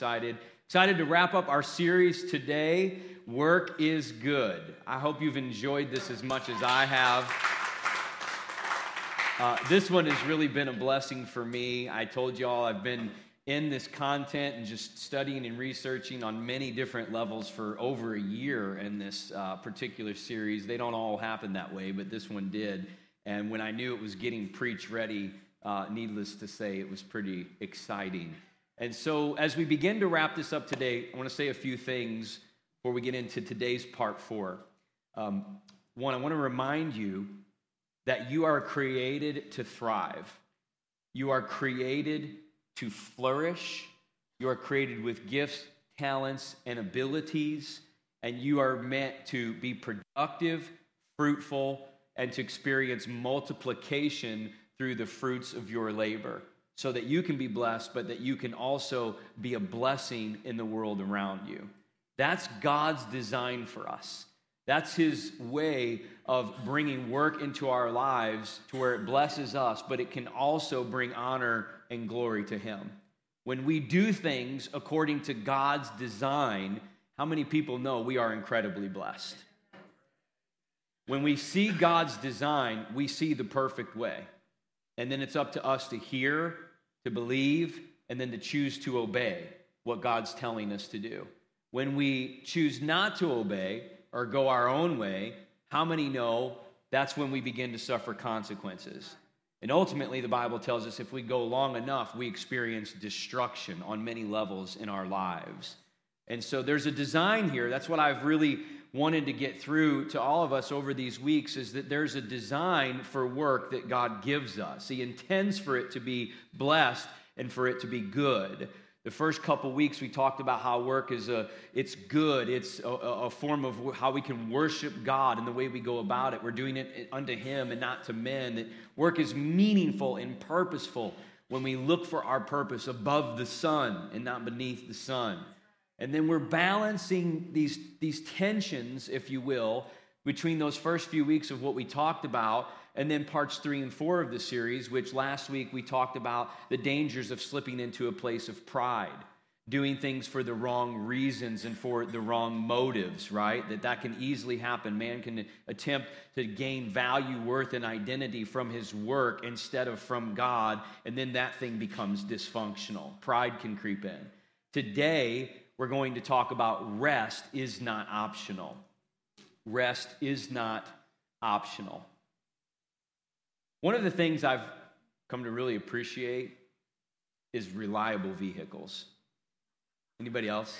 excited. Excited to wrap up our series today. Work is good. I hope you've enjoyed this as much as I have. Uh, this one has really been a blessing for me. I told you all I've been in this content and just studying and researching on many different levels for over a year in this uh, particular series. They don't all happen that way, but this one did. And when I knew it was getting preach ready, uh, needless to say, it was pretty exciting. And so, as we begin to wrap this up today, I want to say a few things before we get into today's part four. Um, one, I want to remind you that you are created to thrive. You are created to flourish. You are created with gifts, talents, and abilities, and you are meant to be productive, fruitful, and to experience multiplication through the fruits of your labor so that you can be blessed, but that you can also be a blessing in the world around you. That's God's design for us. That's His way of bringing work into our lives to where it blesses us, but it can also bring honor and glory to Him. When we do things according to God's design, how many people know we are incredibly blessed? When we see God's design, we see the perfect way. And then it's up to us to hear, to believe, and then to choose to obey what God's telling us to do. When we choose not to obey or go our own way, how many know that's when we begin to suffer consequences? And ultimately, the Bible tells us if we go long enough, we experience destruction on many levels in our lives. And so there's a design here. That's what I've really wanted to get through to all of us over these weeks is that there's a design for work that God gives us. He intends for it to be blessed and for it to be good. The first couple weeks we talked about how work is a it's good. It's a, a, form of how we can worship God and the way we go about it. We're doing it unto him and not to men. That work is meaningful and purposeful when we look for our purpose above the sun and not beneath the sun. And then we're balancing these, these tensions, if you will, between those first few weeks of what we talked about and then parts three and four of the series, which last week we talked about the dangers of slipping into a place of pride doing things for the wrong reasons and for the wrong motives right? That that can easily happen. Man can attempt to gain value worth and identity from his work instead of from god and then that thing becomes dysfunctional. Pride can creep in. Today we're going to talk about rest is not optional rest is not optional one of the things I've come to really appreciate is reliable vehicles. Anybody else?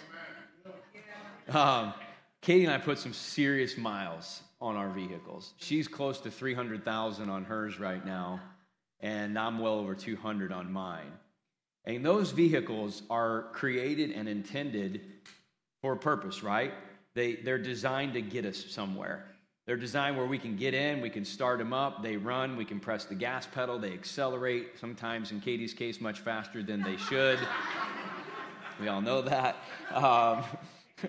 Um, Katie and I put some serious miles on our vehicles. She's close to 300,000 on hers right now, and I'm well over 200 on mine. And those vehicles are created and intended for a purpose, right? They, they're designed to get us somewhere. They're designed where we can get in, we can start them up, they run, we can press the gas pedal, they accelerate, sometimes in Katie's case, much faster than they should. we all know that. Um,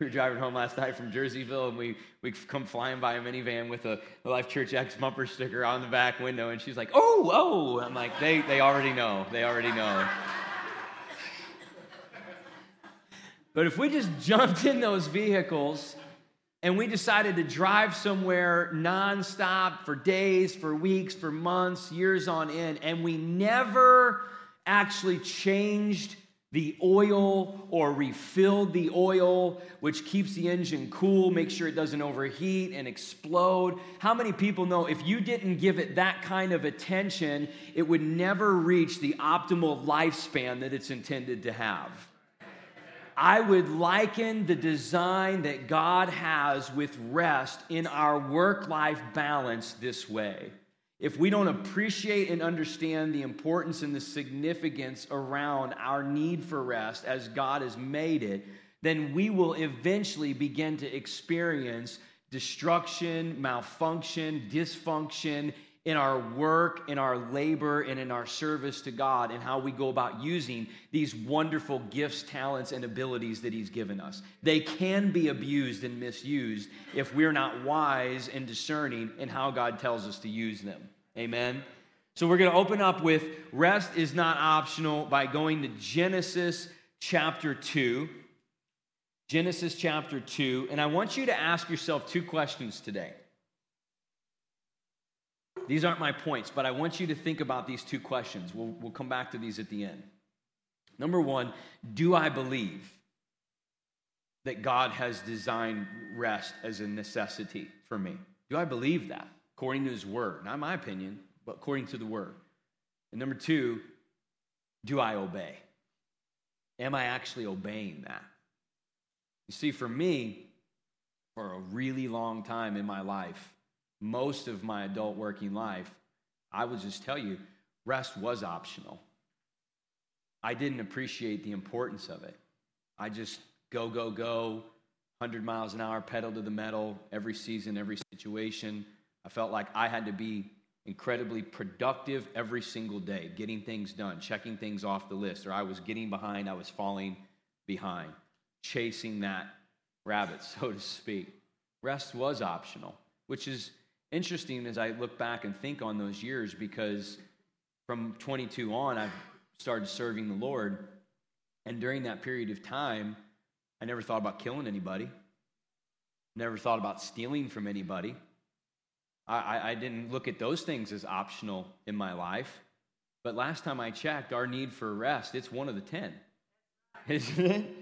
we were driving home last night from Jerseyville and we, we come flying by a minivan with a, a Life Church X bumper sticker on the back window and she's like, oh, oh. I'm like, they, they already know. They already know. but if we just jumped in those vehicles and we decided to drive somewhere nonstop for days, for weeks, for months, years on end, and we never actually changed the oil or refilled the oil, which keeps the engine cool, make sure it doesn't overheat and explode. How many people know if you didn't give it that kind of attention, it would never reach the optimal lifespan that it's intended to have? I would liken the design that God has with rest in our work life balance this way. If we don't appreciate and understand the importance and the significance around our need for rest as God has made it, then we will eventually begin to experience destruction, malfunction, dysfunction, in our work, in our labor, and in our service to God, and how we go about using these wonderful gifts, talents, and abilities that He's given us. They can be abused and misused if we're not wise and discerning in how God tells us to use them. Amen? So we're going to open up with rest is not optional by going to Genesis chapter 2. Genesis chapter 2. And I want you to ask yourself two questions today. These aren't my points, but I want you to think about these two questions. We'll, we'll come back to these at the end. Number one, do I believe that God has designed rest as a necessity for me? Do I believe that according to His Word? Not my opinion, but according to the Word. And number two, do I obey? Am I actually obeying that? You see, for me, for a really long time in my life, most of my adult working life, I would just tell you, rest was optional. I didn't appreciate the importance of it. I just go, go, go, 100 miles an hour, pedal to the metal, every season, every situation. I felt like I had to be incredibly productive every single day, getting things done, checking things off the list, or I was getting behind, I was falling behind, chasing that rabbit, so to speak. Rest was optional, which is interesting as I look back and think on those years because from 22 on, I've started serving the Lord. And during that period of time, I never thought about killing anybody, never thought about stealing from anybody. I, I, didn't look at those things as optional in my life. But last time I checked, our need for rest, it's one of the 10. Isn't it?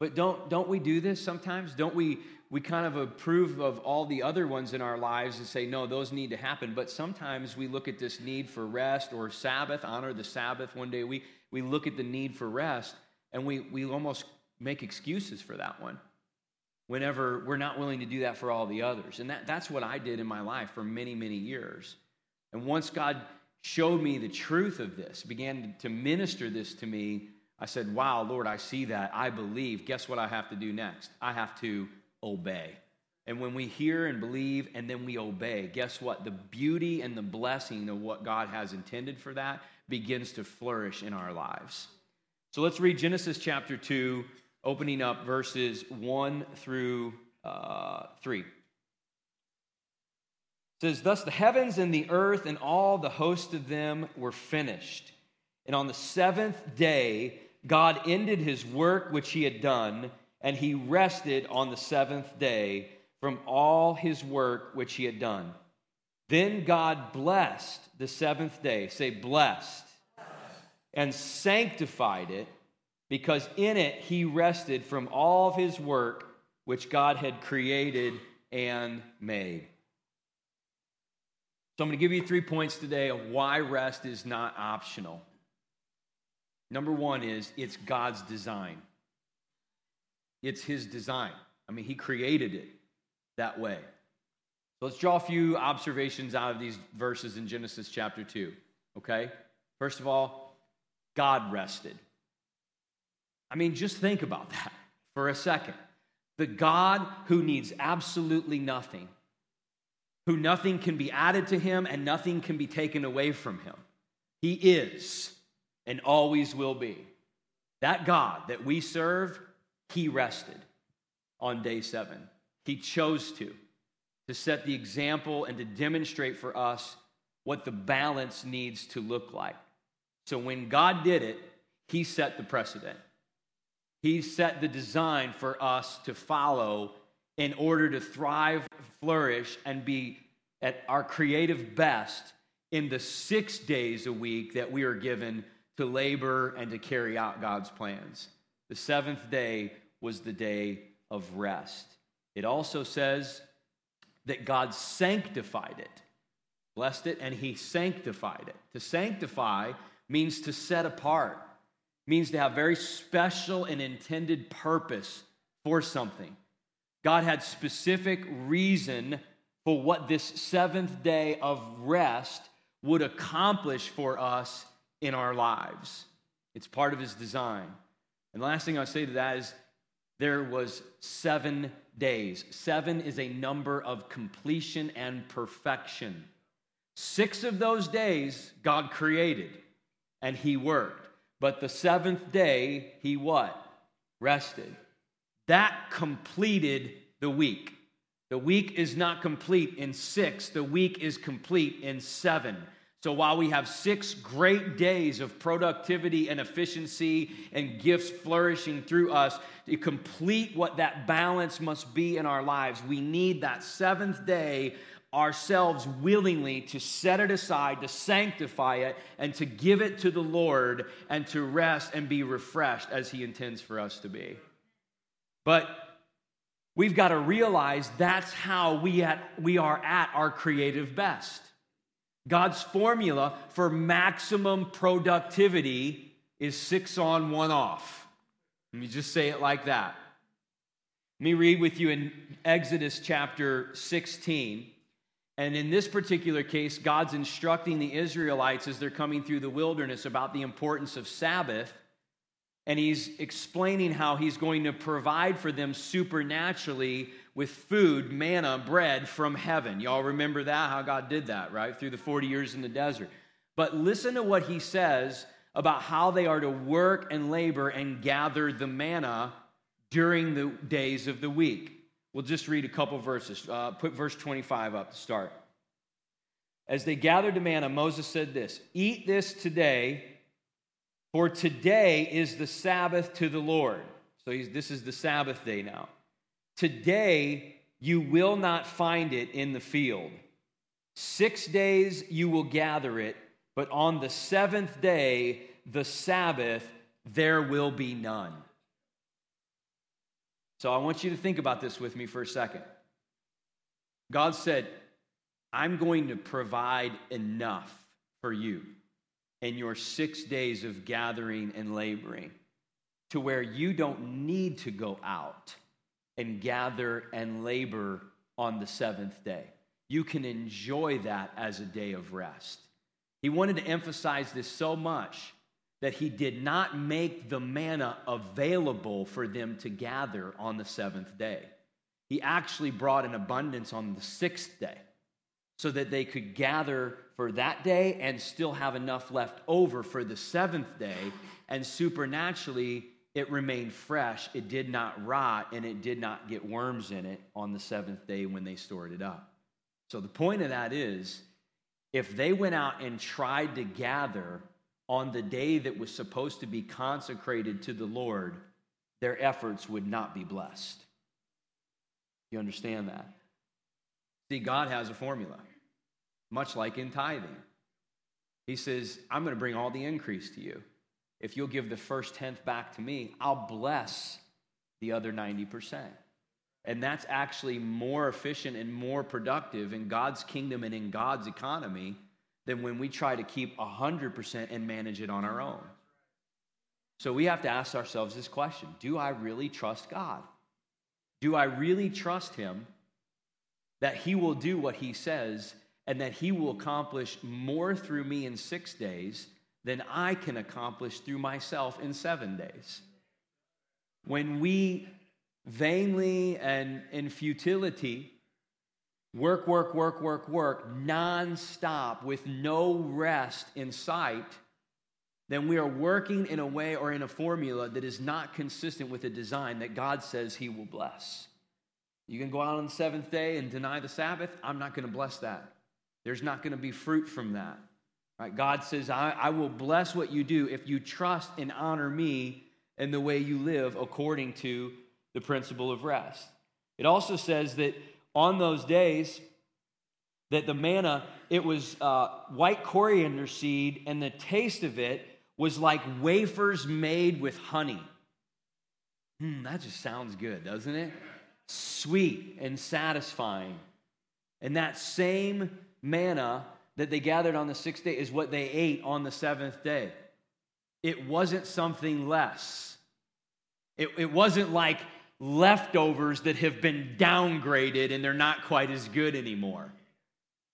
But don't, don't we do this sometimes? Don't we we kind of approve of all the other ones in our lives and say, no, those need to happen. But sometimes we look at this need for rest or Sabbath, honor the Sabbath one day a week. We look at the need for rest and we, we almost make excuses for that one whenever we're not willing to do that for all the others. And that, that's what I did in my life for many, many years. And once God showed me the truth of this, began to minister this to me, I said, Wow, Lord, I see that. I believe. Guess what I have to do next? I have to obey. And when we hear and believe and then we obey, guess what? The beauty and the blessing of what God has intended for that begins to flourish in our lives. So let's read Genesis chapter 2, opening up verses 1 through uh, 3. It says, Thus the heavens and the earth and all the host of them were finished. And on the seventh day, God ended his work which he had done and he rested on the seventh day from all his work which he had done. Then God blessed the seventh day, say, blessed, and sanctified it, because in it he rested from all of his work which God had created and made. So I'm going to give you three points today of why rest is not optional. Number one is it's God's design. It's his design. I mean, he created it that way. So let's draw a few observations out of these verses in Genesis chapter 2. Okay? First of all, God rested. I mean, just think about that for a second. The God who needs absolutely nothing, who nothing can be added to him and nothing can be taken away from him. He is and always will be. That God that we serve he rested on day seven. He chose to, to set the example and to demonstrate for us what the balance needs to look like. So when God did it, He set the precedent. He set the design for us to follow in order to thrive, flourish, and be at our creative best in the six days a week that we are given to labor and to carry out God's plans. The seventh day was the day of rest. It also says that God sanctified it, blessed it, and he sanctified it. To sanctify means to set apart, means to have very special and intended purpose for something. God had specific reason for what this seventh day of rest would accomplish for us in our lives. It's part of his design. And the last thing I'll say to that is there was seven days. Seven is a number of completion and perfection. Six of those days God created and he worked. But the seventh day, he what? Rested. That completed the week. The week is not complete in six, the week is complete in seven. So while we have six great days of productivity and efficiency and gifts flourishing through us to complete what that balance must be in our lives, we need that seventh day ourselves willingly to set it aside, to sanctify it, and to give it to the Lord and to rest and be refreshed as He intends for us to be. But we've got to realize that's how we, at, we are at our creative best. God's formula for maximum productivity is six on, one off. Let me just say it like that. Let me read with you in Exodus chapter 16. And in this particular case, God's instructing the Israelites as they're coming through the wilderness about the importance of Sabbath. And he's explaining how he's going to provide for them supernaturally with food, manna, bread from heaven. Y'all remember that? How God did that, right? Through the 40 years in the desert. But listen to what he says about how they are to work and labor and gather the manna during the days of the week. We'll just read a couple verses. Uh, put verse 25 up to start. As they gathered the manna, Moses said this Eat this today, for today is the Sabbath to the Lord. So this is the Sabbath day now. Today you will not find it in the field. Six days you will gather it, but on the seventh day, the Sabbath, there will be none. So I want you to think about this with me for a second. God said, I'm going to provide enough for you in your six days of gathering and laboring to where you don't need to go out and gather and labor on the seventh day. You can enjoy that as a day of rest. He wanted to emphasize this so much that he did not make the manna available for them to gather on the seventh day. He actually brought an abundance on the sixth day so that they could gather for that day and still have enough left over for the seventh day and supernaturally it remained fresh, it did not rot, and it did not get worms in it on the seventh day when they stored it up. So the point of that is if they went out and tried to gather on the day that was supposed to be consecrated to the Lord, their efforts would not be blessed. You understand that? See, God has a formula, much like in tithing. He says, I'm going to bring all the increase to you if you'll give the first tenth back to me, I'll bless the other 90%. And that's actually more efficient and more productive in God's kingdom and in God's economy than when we try to keep 100% and manage it on our own. So we have to ask ourselves this question Do I really trust God? Do I really trust Him that He will do what He says and that He will accomplish more through me in six days than I can accomplish through myself in seven days. When we vainly and in futility work, work, work, work, work nonstop with no rest in sight, then we are working in a way or in a formula that is not consistent with the design that God says He will bless. You can go out on the seventh day and deny the Sabbath. I'm not going to bless that. There's not going to be fruit from that. Right? God says, I, I will bless what you do if you trust and honor me in the way you live according to the principle of rest. It also says that on those days, that the manna, it was uh, white coriander seed, and the taste of it was like wafers made with honey. Hmm, that just sounds good, doesn't it? Sweet and satisfying. And that same manna that they gathered on the sixth day is what they ate on the seventh day. It wasn't something less. It, it wasn't like leftovers that have been downgraded and they're not quite as good anymore.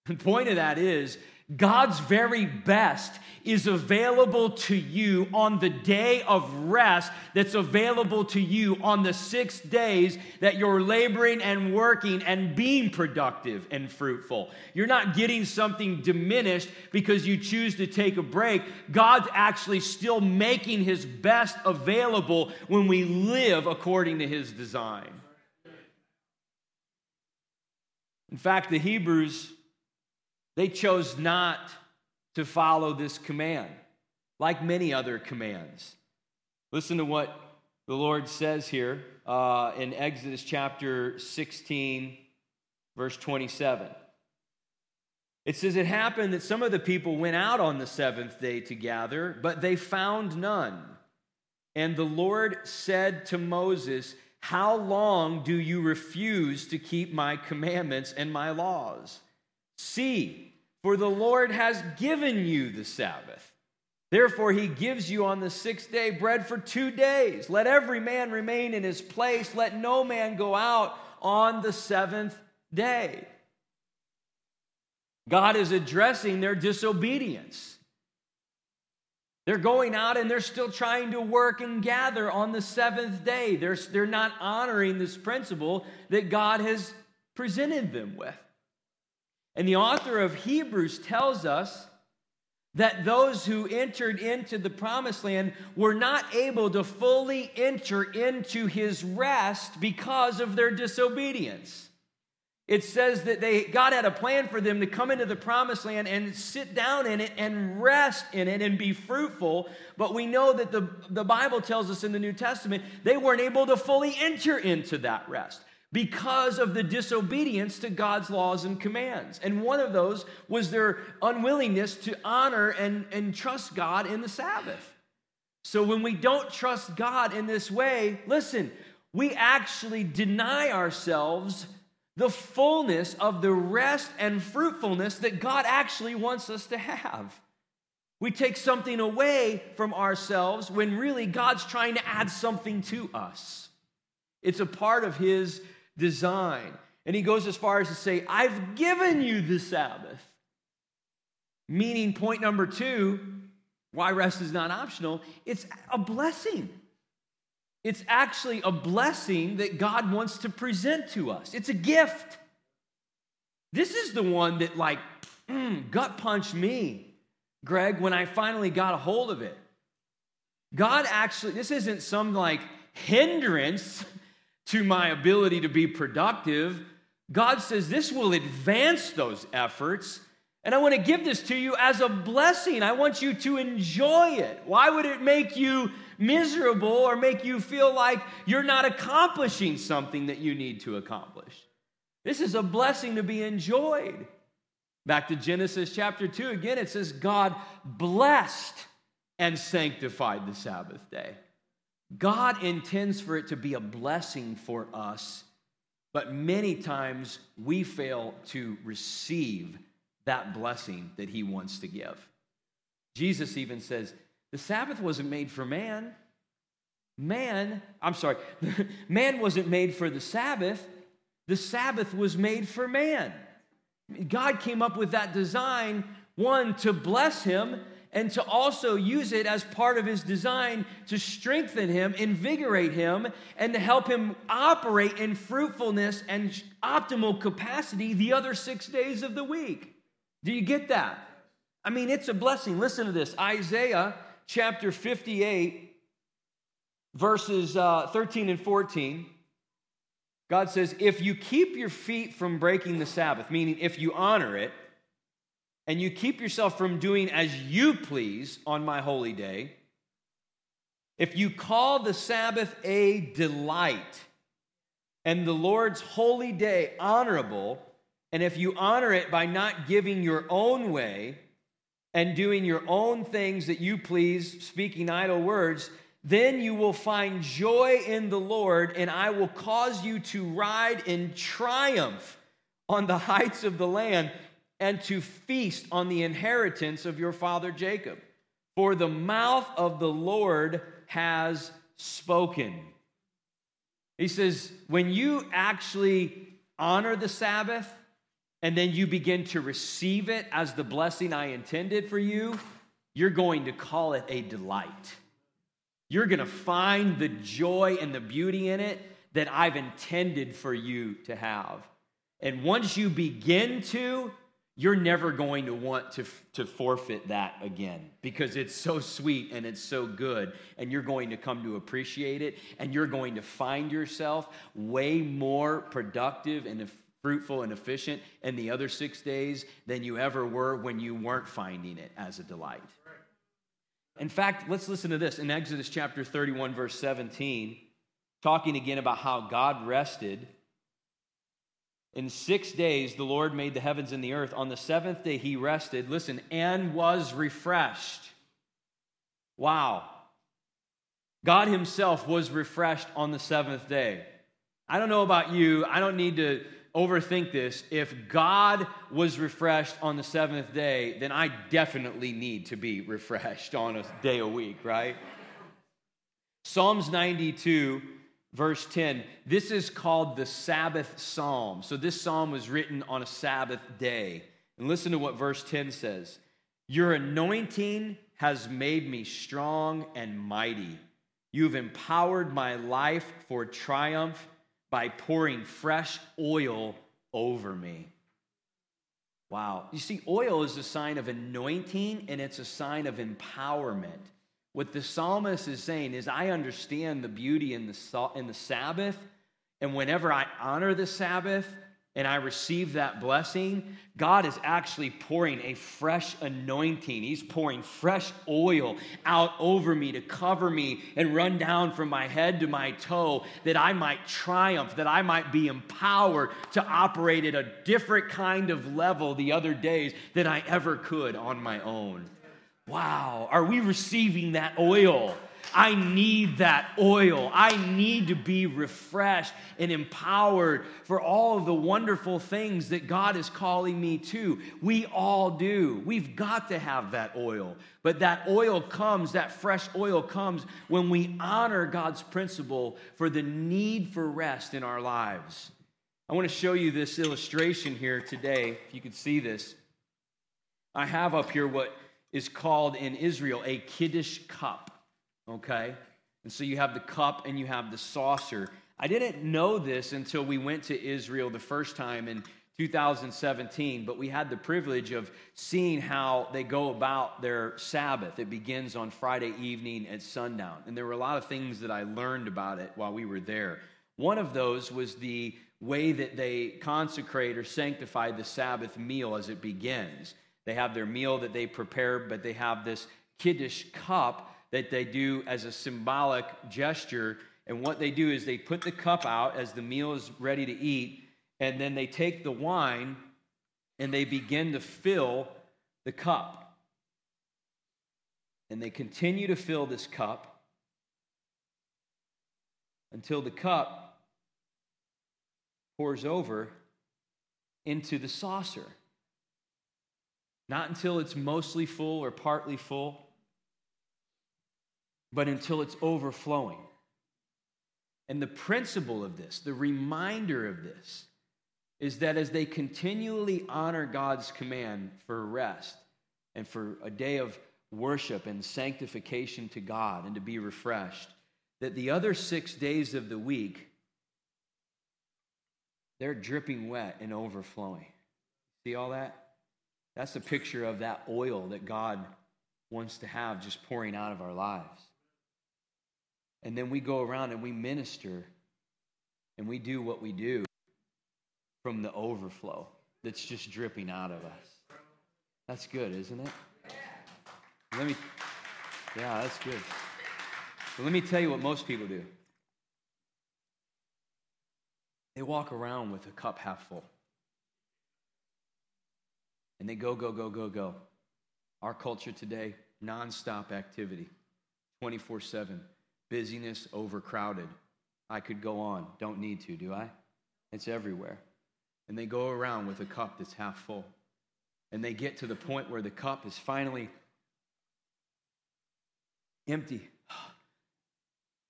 The point of that is God's very best is available to you on the day of rest that's available to you on the six days that you're laboring and working and being productive and fruitful. You're not getting something diminished because you choose to take a break. God's actually still making his best available when we live according to his design. In fact, the Hebrews they chose not to follow this command, like many other commands. Listen to what the Lord says here uh, in Exodus chapter 16, verse 27. It says, It happened that some of the people went out on the seventh day to gather, but they found none. And the Lord said to Moses, How long do you refuse to keep my commandments and my laws? See, for the Lord has given you the Sabbath. Therefore, he gives you on the sixth day bread for two days. Let every man remain in his place. Let no man go out on the seventh day. God is addressing their disobedience. They're going out and they're still trying to work and gather on the seventh day. They're, they're not honoring this principle that God has presented them with. And the author of Hebrews tells us that those who entered into the promised land were not able to fully enter into his rest because of their disobedience. It says that they, God had a plan for them to come into the promised land and sit down in it and rest in it and be fruitful. But we know that the, the Bible tells us in the New Testament they weren't able to fully enter into that rest because of the disobedience to God's laws and commands. And one of those was their unwillingness to honor and, and trust God in the Sabbath. So when we don't trust God in this way, listen, we actually deny ourselves the fullness of the rest and fruitfulness that God actually wants us to have. We take something away from ourselves when really God's trying to add something to us. It's a part of His design. And He goes as far as to say, I've given you the Sabbath. Meaning, point number two, why rest is not optional, it's a blessing. It's actually a blessing that God wants to present to us. It's a gift. This is the one that, like, mm, gut punched me, Greg, when I finally got a hold of it. God actually, this isn't some like hindrance to my ability to be productive. God says this will advance those efforts. And I want to give this to you as a blessing. I want you to enjoy it. Why would it make you miserable or make you feel like you're not accomplishing something that you need to accomplish. This is a blessing to be enjoyed. Back to Genesis chapter 2 again, it says, God blessed and sanctified the Sabbath day. God intends for it to be a blessing for us, but many times we fail to receive that blessing that He wants to give. Jesus even says, the Sabbath wasn't made for man. Man, I'm sorry, man wasn't made for the Sabbath. The Sabbath was made for man. God came up with that design, one, to bless him, and to also use it as part of his design to strengthen him, invigorate him, and to help him operate in fruitfulness and optimal capacity the other six days of the week. Do you get that? I mean, it's a blessing. Listen to this Isaiah chapter 58, verses uh, 13 and 14, God says, If you keep your feet from breaking the Sabbath, meaning if you honor it, and you keep yourself from doing as you please on my holy day, if you call the Sabbath a delight and the Lord's holy day honorable, and if you honor it by not giving your own way, and doing your own things that you please, speaking idle words, then you will find joy in the Lord, and I will cause you to ride in triumph on the heights of the land and to feast on the inheritance of your father Jacob. For the mouth of the Lord has spoken. He says, when you actually honor the Sabbath, and then you begin to receive it as the blessing I intended for you, you're going to call it a delight. You're going to find the joy and the beauty in it that I've intended for you to have. And once you begin to, you're never going to want to, to forfeit that again because it's so sweet and it's so good. And you're going to come to appreciate it. And you're going to find yourself way more productive and fruitful and efficient in the other six days than you ever were when you weren't finding it as a delight. In fact, let's listen to this in Exodus chapter 31, verse 17, talking again about how God rested. In six days, the Lord made the heavens and the earth. On the seventh day, he rested, listen, and was refreshed. Wow. God himself was refreshed on the seventh day. I don't know about you, I don't need to overthink this. If God was refreshed on the seventh day, then I definitely need to be refreshed on a day a week, right? Psalms 92, verse 10, this is called the Sabbath Psalm. So this psalm was written on a Sabbath day. And listen to what verse 10 says Your anointing has made me strong and mighty. You've empowered my life for triumph by pouring fresh oil over me. Wow. You see, oil is a sign of anointing and it's a sign of empowerment. What the psalmist is saying is, I understand the beauty in the, in the Sabbath, and whenever I honor the Sabbath, and I receive that blessing, God is actually pouring a fresh anointing. He's pouring fresh oil out over me to cover me and run down from my head to my toe that I might triumph, that I might be empowered to operate at a different kind of level the other days than I ever could on my own. Wow, are we receiving that oil? I need that oil. I need to be refreshed and empowered for all of the wonderful things that God is calling me to. We all do. We've got to have that oil. But that oil comes, that fresh oil comes when we honor God's principle for the need for rest in our lives. I want to show you this illustration here today, if you could see this. I have up here what is called in Israel a Kiddush cup okay? And so you have the cup and you have the saucer. I didn't know this until we went to Israel the first time in 2017, but we had the privilege of seeing how they go about their Sabbath. It begins on Friday evening at sundown. And there were a lot of things that I learned about it while we were there. One of those was the way that they consecrate or sanctify the Sabbath meal as it begins. They have their meal that they prepare, but they have this Kiddush cup that they do as a symbolic gesture. And what they do is they put the cup out as the meal is ready to eat, and then they take the wine and they begin to fill the cup. And they continue to fill this cup until the cup pours over into the saucer. Not until it's mostly full or partly full but until it's overflowing. And the principle of this, the reminder of this, is that as they continually honor God's command for rest and for a day of worship and sanctification to God and to be refreshed, that the other six days of the week, they're dripping wet and overflowing. See all that? That's a picture of that oil that God wants to have just pouring out of our lives. And then we go around and we minister and we do what we do from the overflow that's just dripping out of us. That's good, isn't it? Let me, yeah, that's good. But let me tell you what most people do they walk around with a cup half full. And they go, go, go, go, go. Our culture today, nonstop activity, 24 7 busyness, overcrowded. I could go on. Don't need to, do I? It's everywhere. And they go around with a cup that's half full. And they get to the point where the cup is finally empty.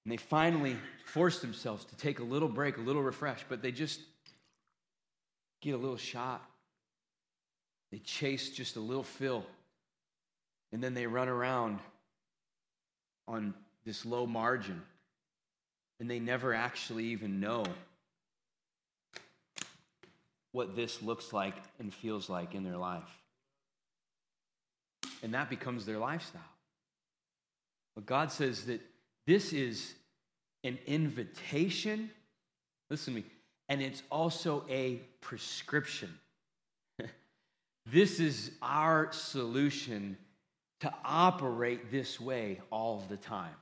And they finally force themselves to take a little break, a little refresh, but they just get a little shot. They chase just a little fill. And then they run around on this low margin, and they never actually even know what this looks like and feels like in their life. And that becomes their lifestyle. But God says that this is an invitation, listen to me, and it's also a prescription. This is our solution to operate this way all the time.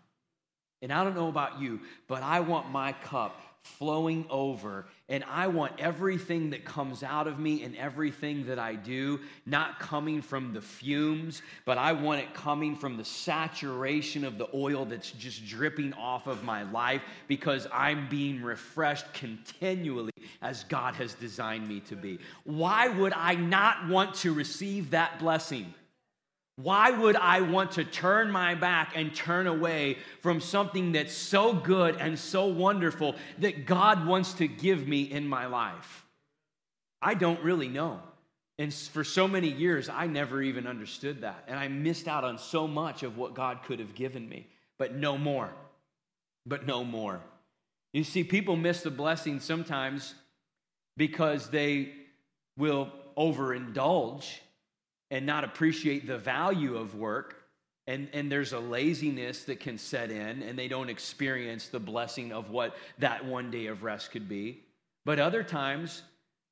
And I don't know about you, but I want my cup flowing over. And I want everything that comes out of me and everything that I do not coming from the fumes, but I want it coming from the saturation of the oil that's just dripping off of my life because I'm being refreshed continually as God has designed me to be. Why would I not want to receive that blessing? Why would I want to turn my back and turn away from something that's so good and so wonderful that God wants to give me in my life? I don't really know. And for so many years, I never even understood that. And I missed out on so much of what God could have given me. But no more. But no more. You see, people miss the blessing sometimes because they will overindulge and not appreciate the value of work. And, and there's a laziness that can set in, and they don't experience the blessing of what that one day of rest could be. But other times,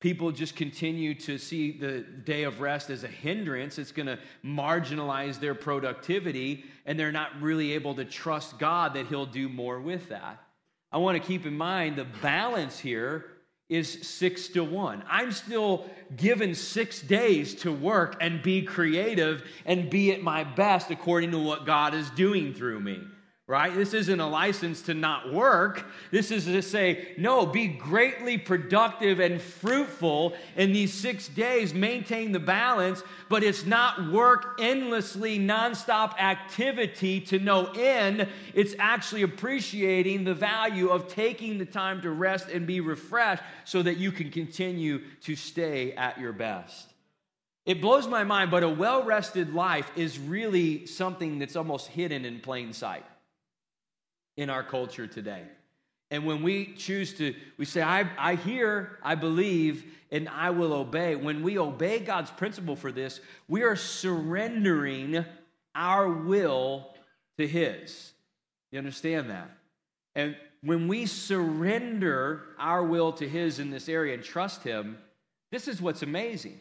people just continue to see the day of rest as a hindrance. It's going to marginalize their productivity, and they're not really able to trust God that He'll do more with that. I want to keep in mind the balance here is six to one. I'm still given six days to work and be creative and be at my best according to what God is doing through me right? This isn't a license to not work. This is to say, no, be greatly productive and fruitful in these six days, maintain the balance, but it's not work endlessly, nonstop activity to no end. It's actually appreciating the value of taking the time to rest and be refreshed so that you can continue to stay at your best. It blows my mind, but a well rested life is really something that's almost hidden in plain sight in our culture today. And when we choose to, we say, I, I hear, I believe, and I will obey. When we obey God's principle for this, we are surrendering our will to His. You understand that? And when we surrender our will to His in this area and trust Him, this is what's amazing.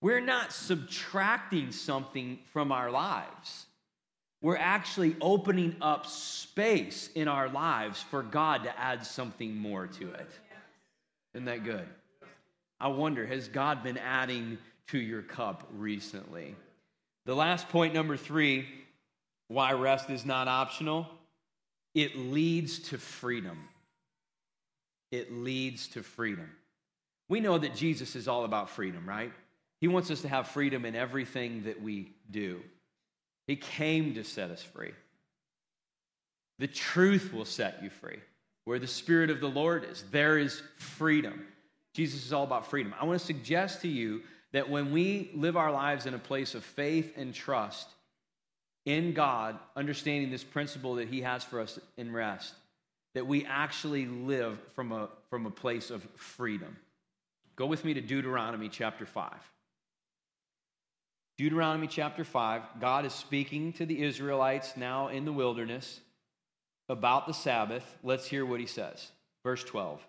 We're not subtracting something from our lives we're actually opening up space in our lives for God to add something more to it. Isn't that good? I wonder, has God been adding to your cup recently? The last point, number three, why rest is not optional it leads to freedom. It leads to freedom. We know that Jesus is all about freedom, right? He wants us to have freedom in everything that we do. He came to set us free. The truth will set you free. Where the Spirit of the Lord is, there is freedom. Jesus is all about freedom. I want to suggest to you that when we live our lives in a place of faith and trust in God, understanding this principle that He has for us in rest, that we actually live from a, from a place of freedom. Go with me to Deuteronomy chapter 5. Deuteronomy chapter 5, God is speaking to the Israelites now in the wilderness about the Sabbath. Let's hear what he says. Verse 12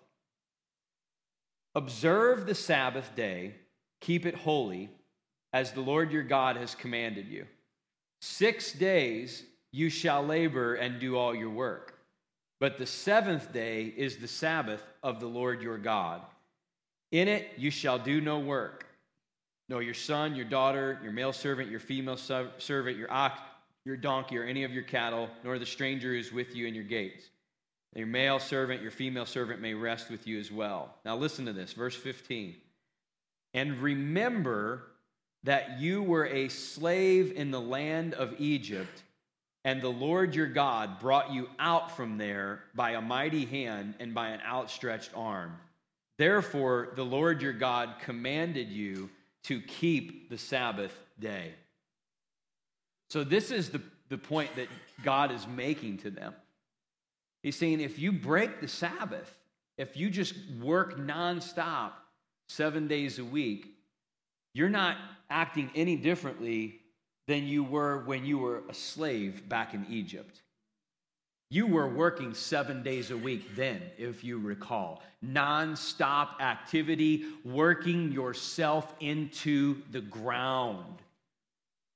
Observe the Sabbath day, keep it holy, as the Lord your God has commanded you. Six days you shall labor and do all your work. But the seventh day is the Sabbath of the Lord your God. In it you shall do no work no, your son, your daughter, your male servant, your female servant, your ox, your donkey, or any of your cattle, nor the stranger who is with you in your gates. Your male servant, your female servant may rest with you as well. Now listen to this, verse 15. And remember that you were a slave in the land of Egypt, and the Lord your God brought you out from there by a mighty hand and by an outstretched arm. Therefore, the Lord your God commanded you to keep the Sabbath day. So, this is the, the point that God is making to them. He's saying if you break the Sabbath, if you just work nonstop seven days a week, you're not acting any differently than you were when you were a slave back in Egypt. You were working seven days a week then, if you recall. Non-stop activity, working yourself into the ground.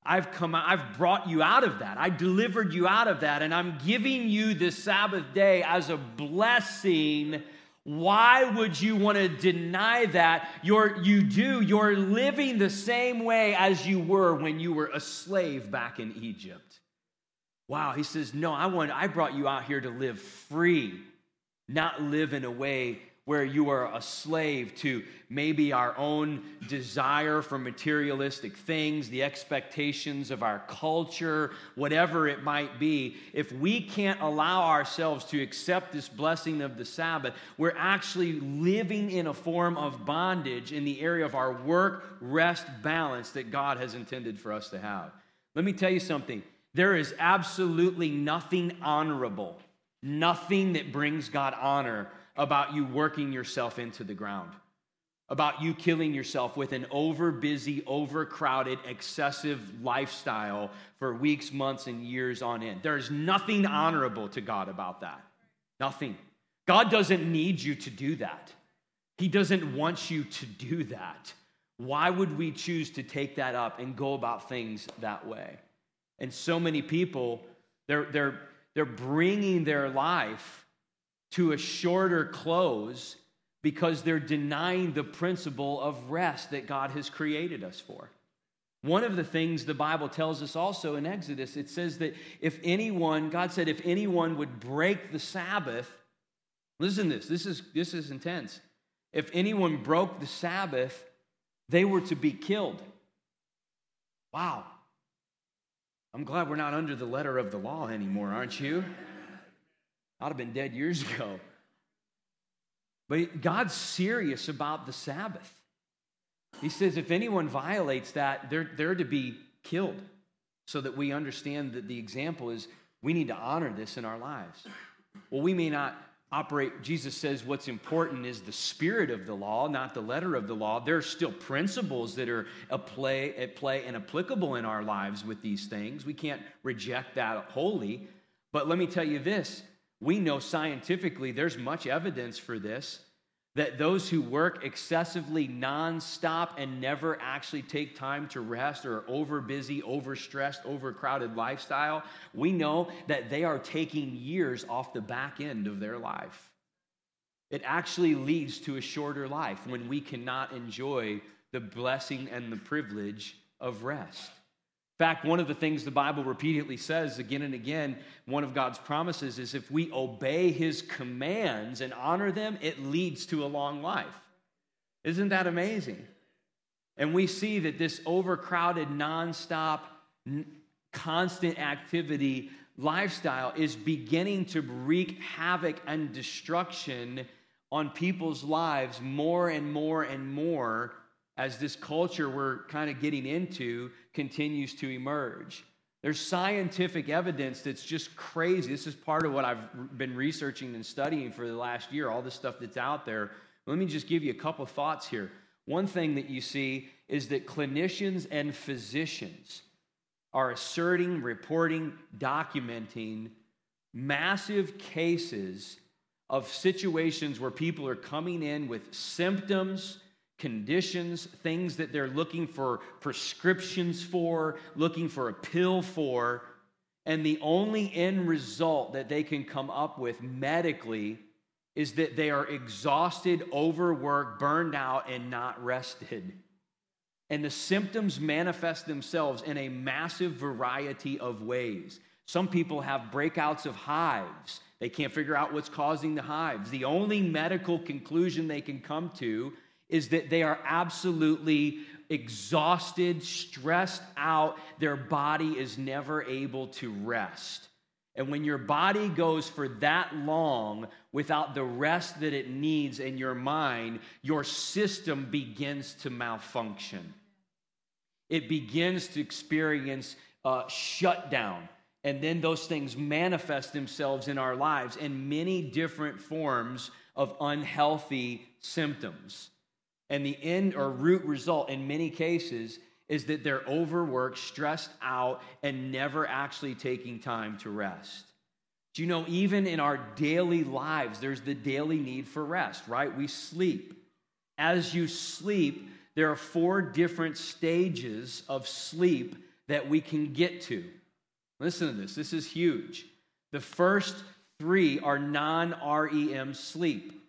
I've come I've brought you out of that. I delivered you out of that, and I'm giving you this Sabbath day as a blessing. Why would you want to deny that? You're, you do. You're living the same way as you were when you were a slave back in Egypt. Wow, he says, No, I want I brought you out here to live free, not live in a way where you are a slave to maybe our own desire for materialistic things, the expectations of our culture, whatever it might be, if we can't allow ourselves to accept this blessing of the Sabbath, we're actually living in a form of bondage in the area of our work rest balance that God has intended for us to have. Let me tell you something there is absolutely nothing honorable, nothing that brings God honor about you working yourself into the ground, about you killing yourself with an overbusy, overcrowded, excessive lifestyle for weeks, months, and years on end. There's nothing honorable to God about that. Nothing. God doesn't need you to do that. He doesn't want you to do that. Why would we choose to take that up and go about things that way? And so many people, they're, they're, they're bringing their life to a shorter close because they're denying the principle of rest that God has created us for. One of the things the Bible tells us also in Exodus, it says that if anyone, God said, if anyone would break the Sabbath, listen to this, this is, this is intense. If anyone broke the Sabbath, they were to be killed. Wow. I'm glad we're not under the letter of the law anymore, aren't you? I'd have been dead years ago. But God's serious about the Sabbath. He says if anyone violates that, they're, they're to be killed so that we understand that the example is we need to honor this in our lives. Well, we may not operate, Jesus says what's important is the spirit of the law, not the letter of the law. There are still principles that are at play, at play and applicable in our lives with these things. We can't reject that wholly. But let me tell you this we know scientifically there's much evidence for this that those who work excessively nonstop and never actually take time to rest or over busy, overstressed, overcrowded lifestyle, we know that they are taking years off the back end of their life. It actually leads to a shorter life when we cannot enjoy the blessing and the privilege of rest fact, one of the things the Bible repeatedly says again and again, one of God's promises is if we obey his commands and honor them, it leads to a long life. Isn't that amazing? And we see that this overcrowded, nonstop, constant activity lifestyle is beginning to wreak havoc and destruction on people's lives more and more and more as this culture we're kind of getting into continues to emerge. There's scientific evidence that's just crazy. This is part of what I've been researching and studying for the last year, all the stuff that's out there. Let me just give you a couple thoughts here. One thing that you see is that clinicians and physicians are asserting, reporting, documenting massive cases of situations where people are coming in with symptoms conditions, things that they're looking for prescriptions for, looking for a pill for, and the only end result that they can come up with medically is that they are exhausted, overworked, burned out, and not rested. And the symptoms manifest themselves in a massive variety of ways. Some people have breakouts of hives. They can't figure out what's causing the hives. The only medical conclusion they can come to is that they are absolutely exhausted, stressed out. Their body is never able to rest. And when your body goes for that long without the rest that it needs in your mind, your system begins to malfunction. It begins to experience uh, shutdown. And then those things manifest themselves in our lives in many different forms of unhealthy symptoms. And the end or root result in many cases is that they're overworked, stressed out, and never actually taking time to rest. Do you know, even in our daily lives, there's the daily need for rest, right? We sleep. As you sleep, there are four different stages of sleep that we can get to. Listen to this, this is huge. The first three are non REM sleep.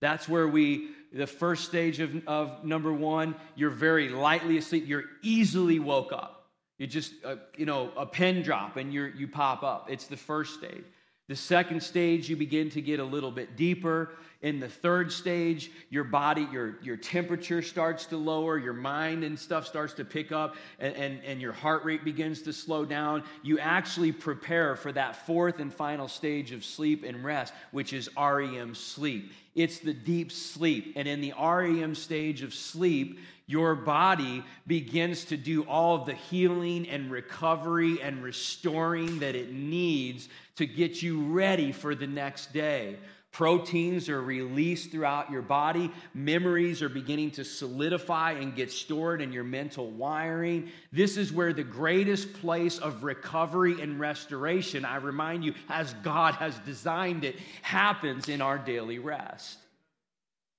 That's where we, the first stage of, of number one, you're very lightly asleep. You're easily woke up. You just, uh, you know, a pin drop and you you pop up. It's the first stage. The second stage, you begin to get a little bit deeper. In the third stage, your body, your, your temperature starts to lower, your mind and stuff starts to pick up, and, and, and your heart rate begins to slow down. You actually prepare for that fourth and final stage of sleep and rest, which is REM sleep. It's the deep sleep. And in the REM stage of sleep, your body begins to do all of the healing and recovery and restoring that it needs to get you ready for the next day. Proteins are released throughout your body. Memories are beginning to solidify and get stored in your mental wiring. This is where the greatest place of recovery and restoration, I remind you, as God has designed it, happens in our daily rest.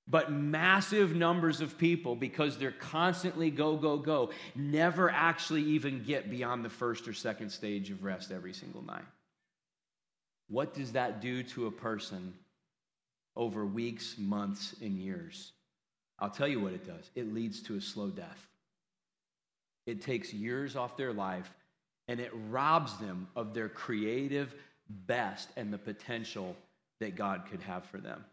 But massive numbers of people, because they're constantly go, go, go, never actually even get beyond the first or second stage of rest every single night. What does that do to a person over weeks, months, and years. I'll tell you what it does it leads to a slow death. It takes years off their life and it robs them of their creative best and the potential that God could have for them.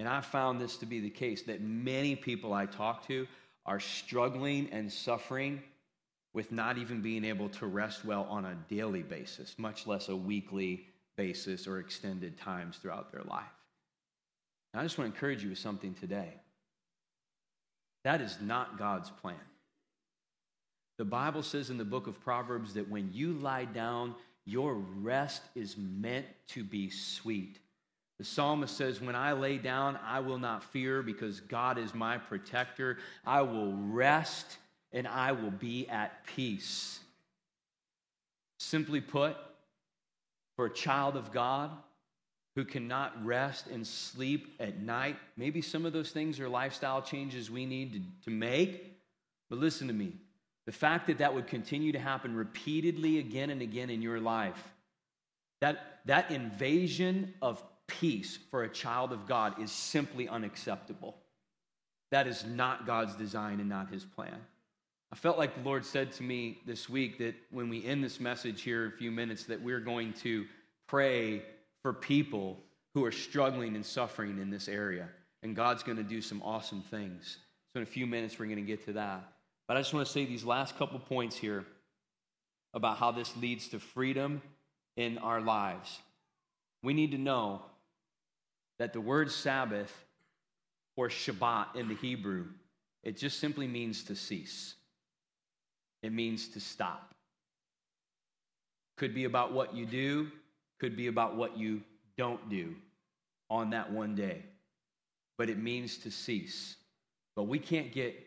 And I found this to be the case that many people I talk to are struggling and suffering with not even being able to rest well on a daily basis, much less a weekly basis or extended times throughout their life. I just want to encourage you with something today. That is not God's plan. The Bible says in the book of Proverbs that when you lie down, your rest is meant to be sweet. The psalmist says, When I lay down, I will not fear because God is my protector. I will rest and I will be at peace. Simply put, for a child of God, who cannot rest and sleep at night. Maybe some of those things are lifestyle changes we need to, to make. But listen to me the fact that that would continue to happen repeatedly again and again in your life, that, that invasion of peace for a child of God is simply unacceptable. That is not God's design and not his plan. I felt like the Lord said to me this week that when we end this message here in a few minutes, that we're going to pray for people who are struggling and suffering in this area. And God's going to do some awesome things. So, in a few minutes, we're going to get to that. But I just want to say these last couple points here about how this leads to freedom in our lives. We need to know that the word Sabbath or Shabbat in the Hebrew, it just simply means to cease. It means to stop. Could be about what you do, could be about what you don't do on that one day, but it means to cease. But we can't get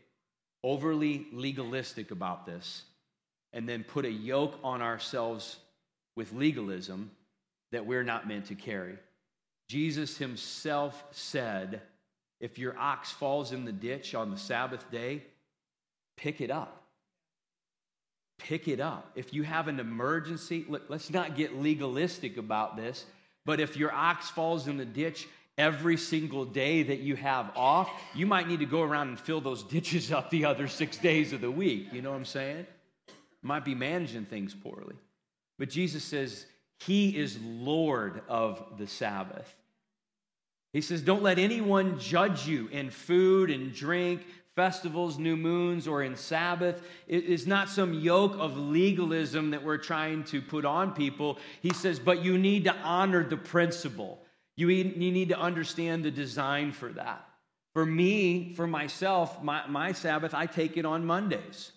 overly legalistic about this and then put a yoke on ourselves with legalism that we're not meant to carry. Jesus himself said, if your ox falls in the ditch on the Sabbath day, pick it up pick it up. If you have an emergency, look, let's not get legalistic about this, but if your ox falls in the ditch every single day that you have off, you might need to go around and fill those ditches up the other six days of the week. You know what I'm saying? Might be managing things poorly. But Jesus says, He is Lord of the Sabbath. He says, Don't let anyone judge you in food and drink, festivals, new moons, or in Sabbath. It is not some yoke of legalism that we're trying to put on people. He says, but you need to honor the principle. You need to understand the design for that. For me, for myself, my, my Sabbath, I take it on Mondays.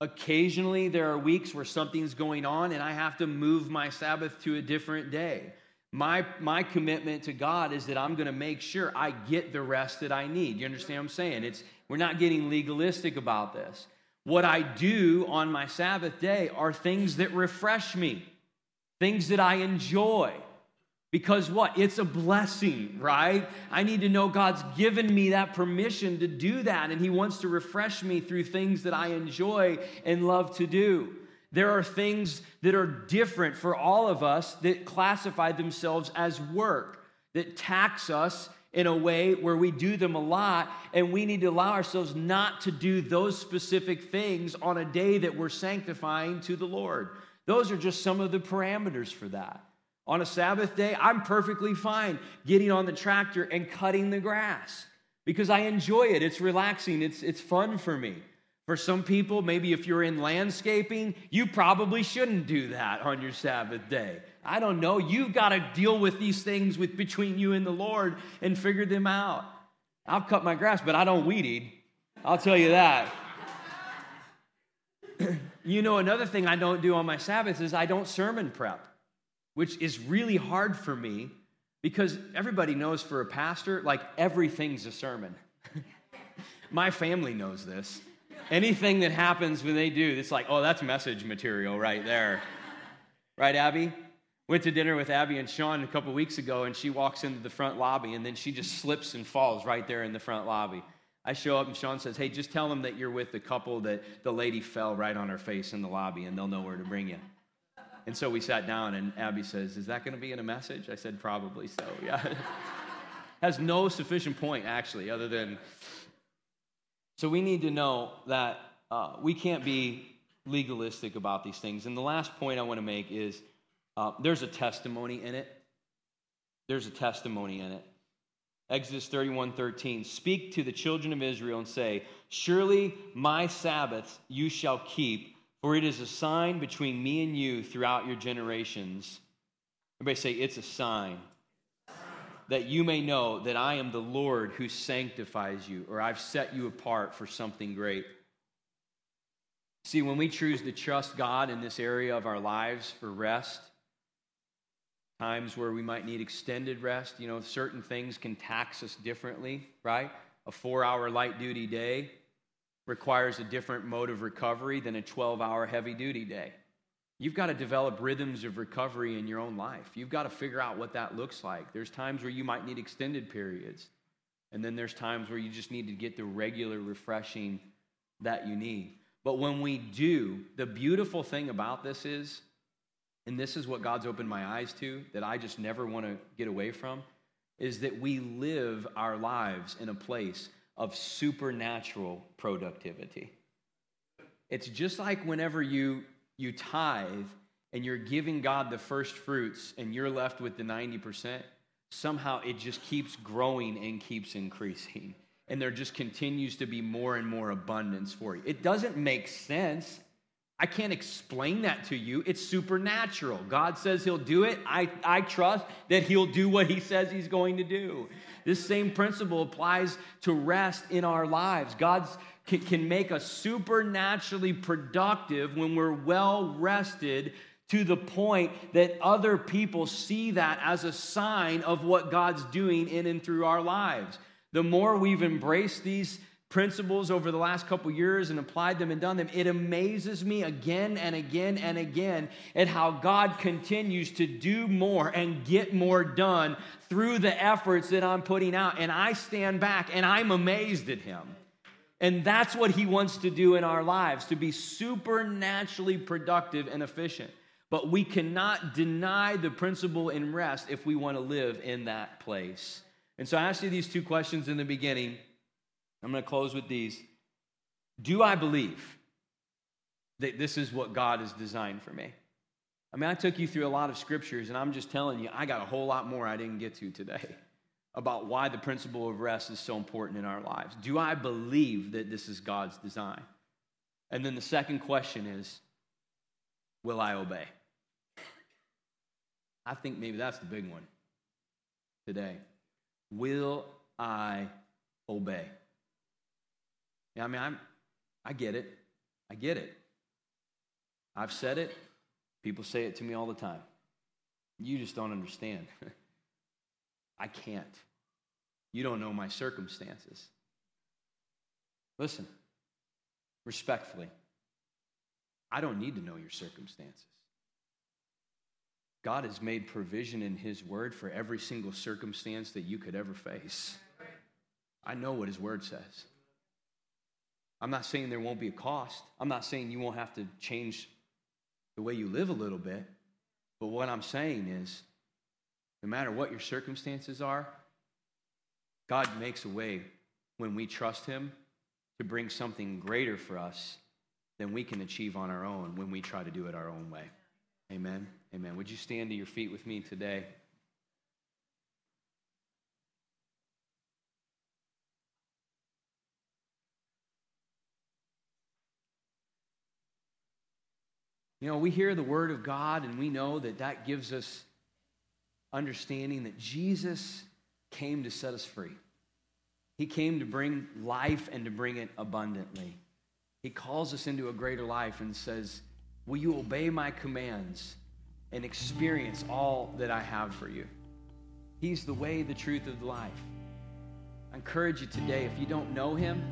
Occasionally, there are weeks where something's going on and I have to move my Sabbath to a different day. My, my commitment to God is that I'm going to make sure I get the rest that I need. You understand what I'm saying? It's, we're not getting legalistic about this. What I do on my Sabbath day are things that refresh me, things that I enjoy. Because what? It's a blessing, right? I need to know God's given me that permission to do that, and He wants to refresh me through things that I enjoy and love to do. There are things that are different for all of us that classify themselves as work, that tax us in a way where we do them a lot, and we need to allow ourselves not to do those specific things on a day that we're sanctifying to the Lord. Those are just some of the parameters for that. On a Sabbath day, I'm perfectly fine getting on the tractor and cutting the grass because I enjoy it. It's relaxing, it's, it's fun for me. For some people, maybe if you're in landscaping, you probably shouldn't do that on your Sabbath day. I don't know. You've got to deal with these things with between you and the Lord and figure them out. I'll cut my grass, but I don't weed eat. I'll tell you that. you know, another thing I don't do on my Sabbath is I don't sermon prep, which is really hard for me because everybody knows for a pastor, like everything's a sermon. my family knows this. Anything that happens when they do, it's like, oh, that's message material right there. right, Abby? Went to dinner with Abby and Sean a couple weeks ago, and she walks into the front lobby, and then she just slips and falls right there in the front lobby. I show up, and Sean says, Hey, just tell them that you're with the couple that the lady fell right on her face in the lobby, and they'll know where to bring you. And so we sat down, and Abby says, Is that going to be in a message? I said, Probably so, yeah. Has no sufficient point, actually, other than so we need to know that uh, we can't be legalistic about these things. And the last point I want to make is uh, there's a testimony in it. There's a testimony in it. Exodus 31 13. Speak to the children of Israel and say, Surely my Sabbaths you shall keep, for it is a sign between me and you throughout your generations. Everybody say, It's a sign that you may know that I am the Lord who sanctifies you, or I've set you apart for something great. See, when we choose to trust God in this area of our lives for rest, times where we might need extended rest, you know, certain things can tax us differently, right? A four hour light duty day requires a different mode of recovery than a 12 hour heavy duty day. You've got to develop rhythms of recovery in your own life. You've got to figure out what that looks like. There's times where you might need extended periods, and then there's times where you just need to get the regular refreshing that you need. But when we do, the beautiful thing about this is, and this is what God's opened my eyes to that I just never want to get away from, is that we live our lives in a place of supernatural productivity. It's just like whenever you you tithe and you're giving God the first fruits and you're left with the 90%, somehow it just keeps growing and keeps increasing. And there just continues to be more and more abundance for you. It doesn't make sense. I can't explain that to you. It's supernatural. God says He'll do it. I, I trust that He'll do what He says He's going to do. This same principle applies to rest in our lives. God's can, can make us supernaturally productive when we're well rested to the point that other people see that as a sign of what God's doing in and through our lives. The more we've embraced these principles over the last couple years and applied them and done them, it amazes me again and again and again at how God continues to do more and get more done through the efforts that I'm putting out. And I stand back and I'm amazed at Him. And that's what he wants to do in our lives to be supernaturally productive and efficient. But we cannot deny the principle in rest if we want to live in that place. And so I asked you these two questions in the beginning. I'm going to close with these. Do I believe that this is what God has designed for me? I mean, I took you through a lot of scriptures, and I'm just telling you, I got a whole lot more I didn't get to today about why the principle of rest is so important in our lives. Do I believe that this is God's design? And then the second question is Will I obey? I think maybe that's the big one today. Will I obey? Yeah, I mean, I'm, I get it. I get it. I've said it. People say it to me all the time. You just don't understand. I can't. You don't know my circumstances. Listen, respectfully, I don't need to know your circumstances. God has made provision in His Word for every single circumstance that you could ever face. I know what His Word says. I'm not saying there won't be a cost. I'm not saying you won't have to change the way you live a little bit. But what I'm saying is, no matter what your circumstances are, God makes a way when we trust Him to bring something greater for us than we can achieve on our own when we try to do it our own way. Amen. Amen. Would you stand to your feet with me today? You know, we hear the word of God and we know that that gives us understanding that Jesus came to set us free. He came to bring life and to bring it abundantly. He calls us into a greater life and says, Will you obey my commands and experience all that I have for you? He's the way, the truth of life. I encourage you today, if you don't know him,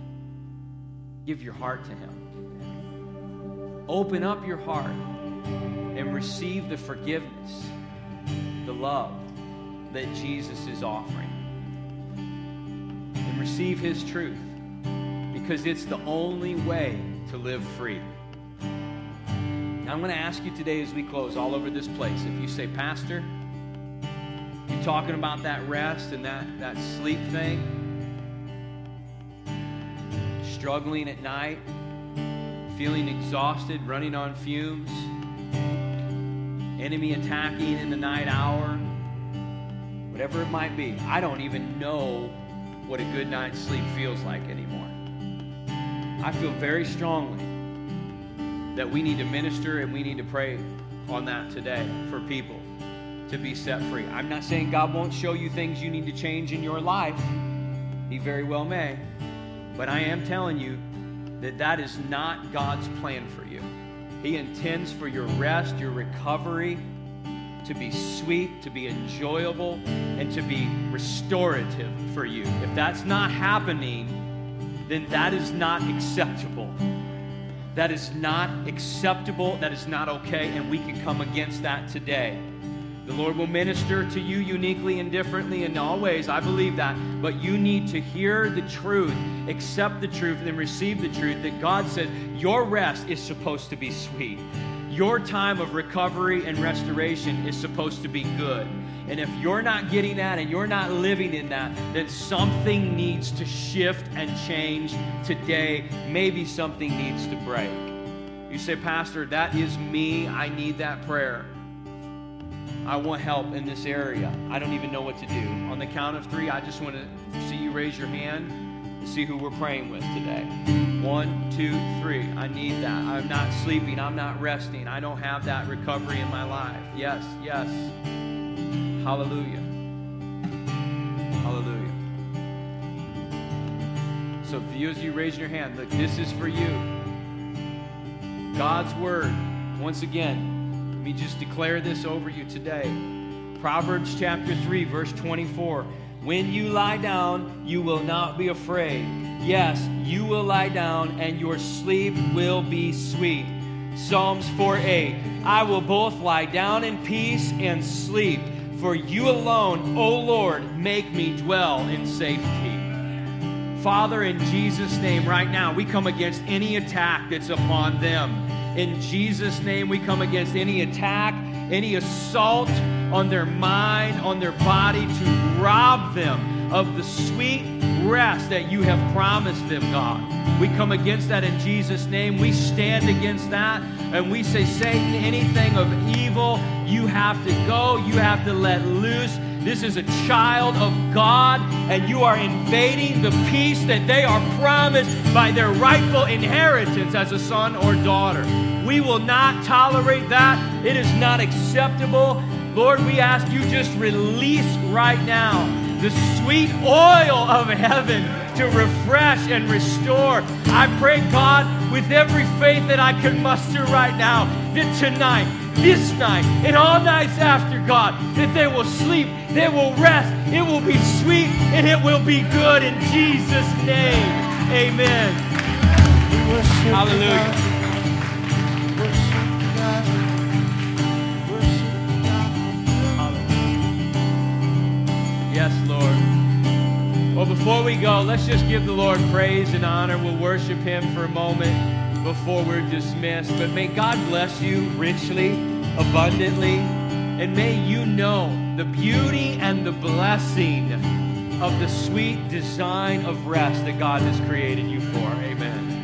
give your heart to him. Open up your heart and receive the forgiveness, the love that Jesus is offering and receive His truth because it's the only way to live free. Now, I'm going to ask you today as we close all over this place if you say, Pastor, you're talking about that rest and that, that sleep thing? Struggling at night, feeling exhausted, running on fumes, enemy attacking in the night hour, whatever it might be. I don't even know what a good night's sleep feels like anymore. I feel very strongly that we need to minister and we need to pray on that today for people to be set free. I'm not saying God won't show you things you need to change in your life. He very well may. But I am telling you that that is not God's plan for you. He intends for your rest, your recovery, to be sweet, to be enjoyable, and to be restorative for you. If that's not happening, then that is not acceptable. That is not acceptable. That is not okay, and we can come against that today. The Lord will minister to you uniquely and differently in all ways. I believe that. But you need to hear the truth, accept the truth, and then receive the truth that God says your rest is supposed to be sweet. Your time of recovery and restoration is supposed to be good. And if you're not getting that and you're not living in that, then something needs to shift and change today. Maybe something needs to break. You say, Pastor, that is me. I need that prayer. I want help in this area. I don't even know what to do. On the count of three, I just want to see you raise your hand see who we're praying with today. One, two, three. I need that. I'm not sleeping. I'm not resting. I don't have that recovery in my life. Yes, yes. Hallelujah. Hallelujah. So, for you as you raise your hand, look, this is for you. God's word. Once again, let me just declare this over you today. Proverbs chapter 3, verse 24. When you lie down, you will not be afraid. Yes, you will lie down, and your sleep will be sweet. Psalms 4 8. I will both lie down in peace and sleep, for you alone, O Lord, make me dwell in safety. Father, in Jesus' name, right now, we come against any attack that's upon them. In Jesus' name, we come against any attack, any assault on their mind, on their body to rob them of the sweet rest that you have promised them, God. We come against that in Jesus' name. We stand against that and we say, Satan, anything of evil, you have to go, you have to let loose. This is a child of God, and you are invading the peace that they are promised by their rightful inheritance as a son or daughter. We will not tolerate that. It is not acceptable. Lord, we ask you just release right now the sweet oil of heaven to refresh and restore. I pray, God, with every faith that I can muster right now, that tonight, this night, and all nights after, God, that they will sleep, they will rest, it will be sweet, and it will be good in Jesus' name. Amen. Hallelujah. Lord. Well, before we go, let's just give the Lord praise and honor. We'll worship Him for a moment before we're dismissed. But may God bless you richly, abundantly, and may you know the beauty and the blessing of the sweet design of rest that God has created you for. Amen.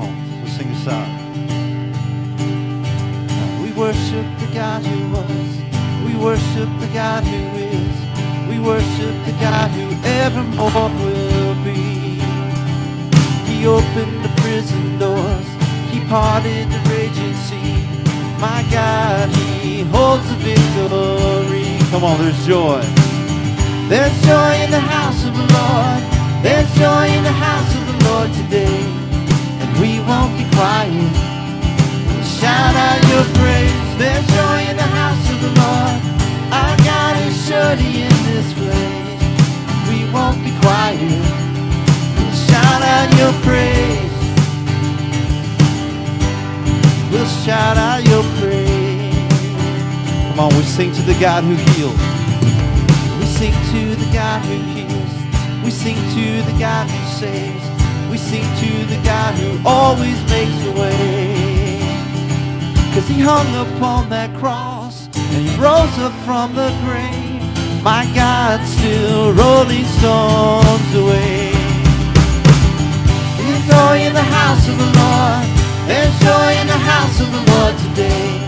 Oh, let's sing this out. We worship the God who was. We worship the God who is. We worship the God who evermore will be. He opened the prison doors. He parted the raging sea. My God, He holds the victory. Come on, there's joy. There's joy in the house of the Lord. There's joy in the house God who heals. We sing to the God who heals. We sing to the God who saves. We sing to the God who always makes a way. Cause he hung upon that cross and he rose up from the grave. My God still rolling storms away. There's joy in the house of the Lord. There's joy in the house of the Lord today.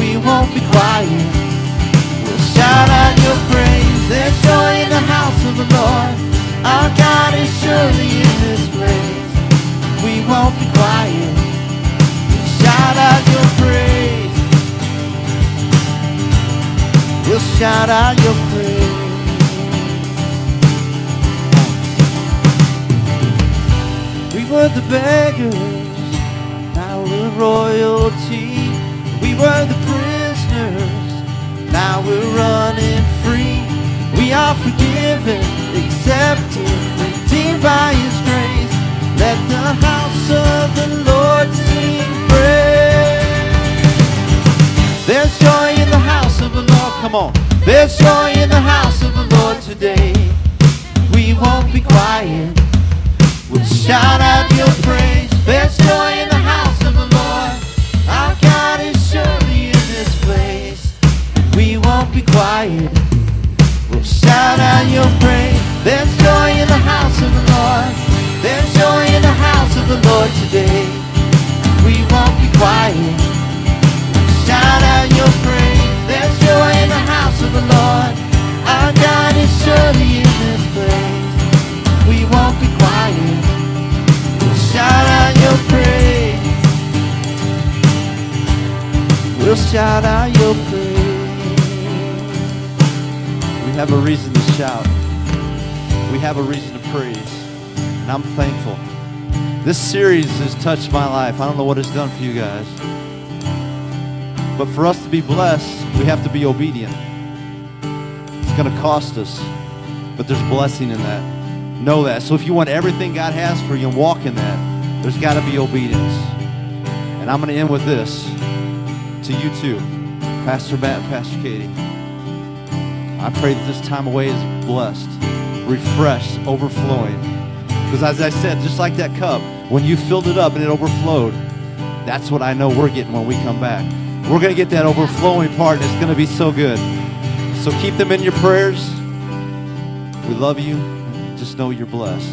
We won't be quiet. Shout out your praise. There's joy in the house of the Lord. Our God is surely in this place. We won't be quiet. Shout out your praise. We'll shout out your praise. We were the beggars, now we're royalty. We were the prisoners, now we're running free. We are forgiven, accepted, redeemed by His grace. Let the house of the Lord sing praise. There's joy in the house of the Lord. Come on. There's joy in the house of the Lord today. We won't be quiet. A reason to shout. We have a reason to praise. And I'm thankful. This series has touched my life. I don't know what it's done for you guys. But for us to be blessed, we have to be obedient. It's going to cost us, but there's blessing in that. Know that. So if you want everything God has for you and walk in that, there's got to be obedience. And I'm going to end with this to you too, Pastor Matt and Pastor Katie. I pray that this time away is blessed, refreshed, overflowing. Because as I said, just like that cup, when you filled it up and it overflowed, that's what I know we're getting when we come back. We're going to get that overflowing part, and it's going to be so good. So keep them in your prayers. We love you. Just know you're blessed.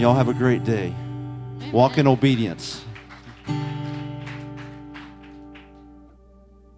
Y'all have a great day. Walk in obedience.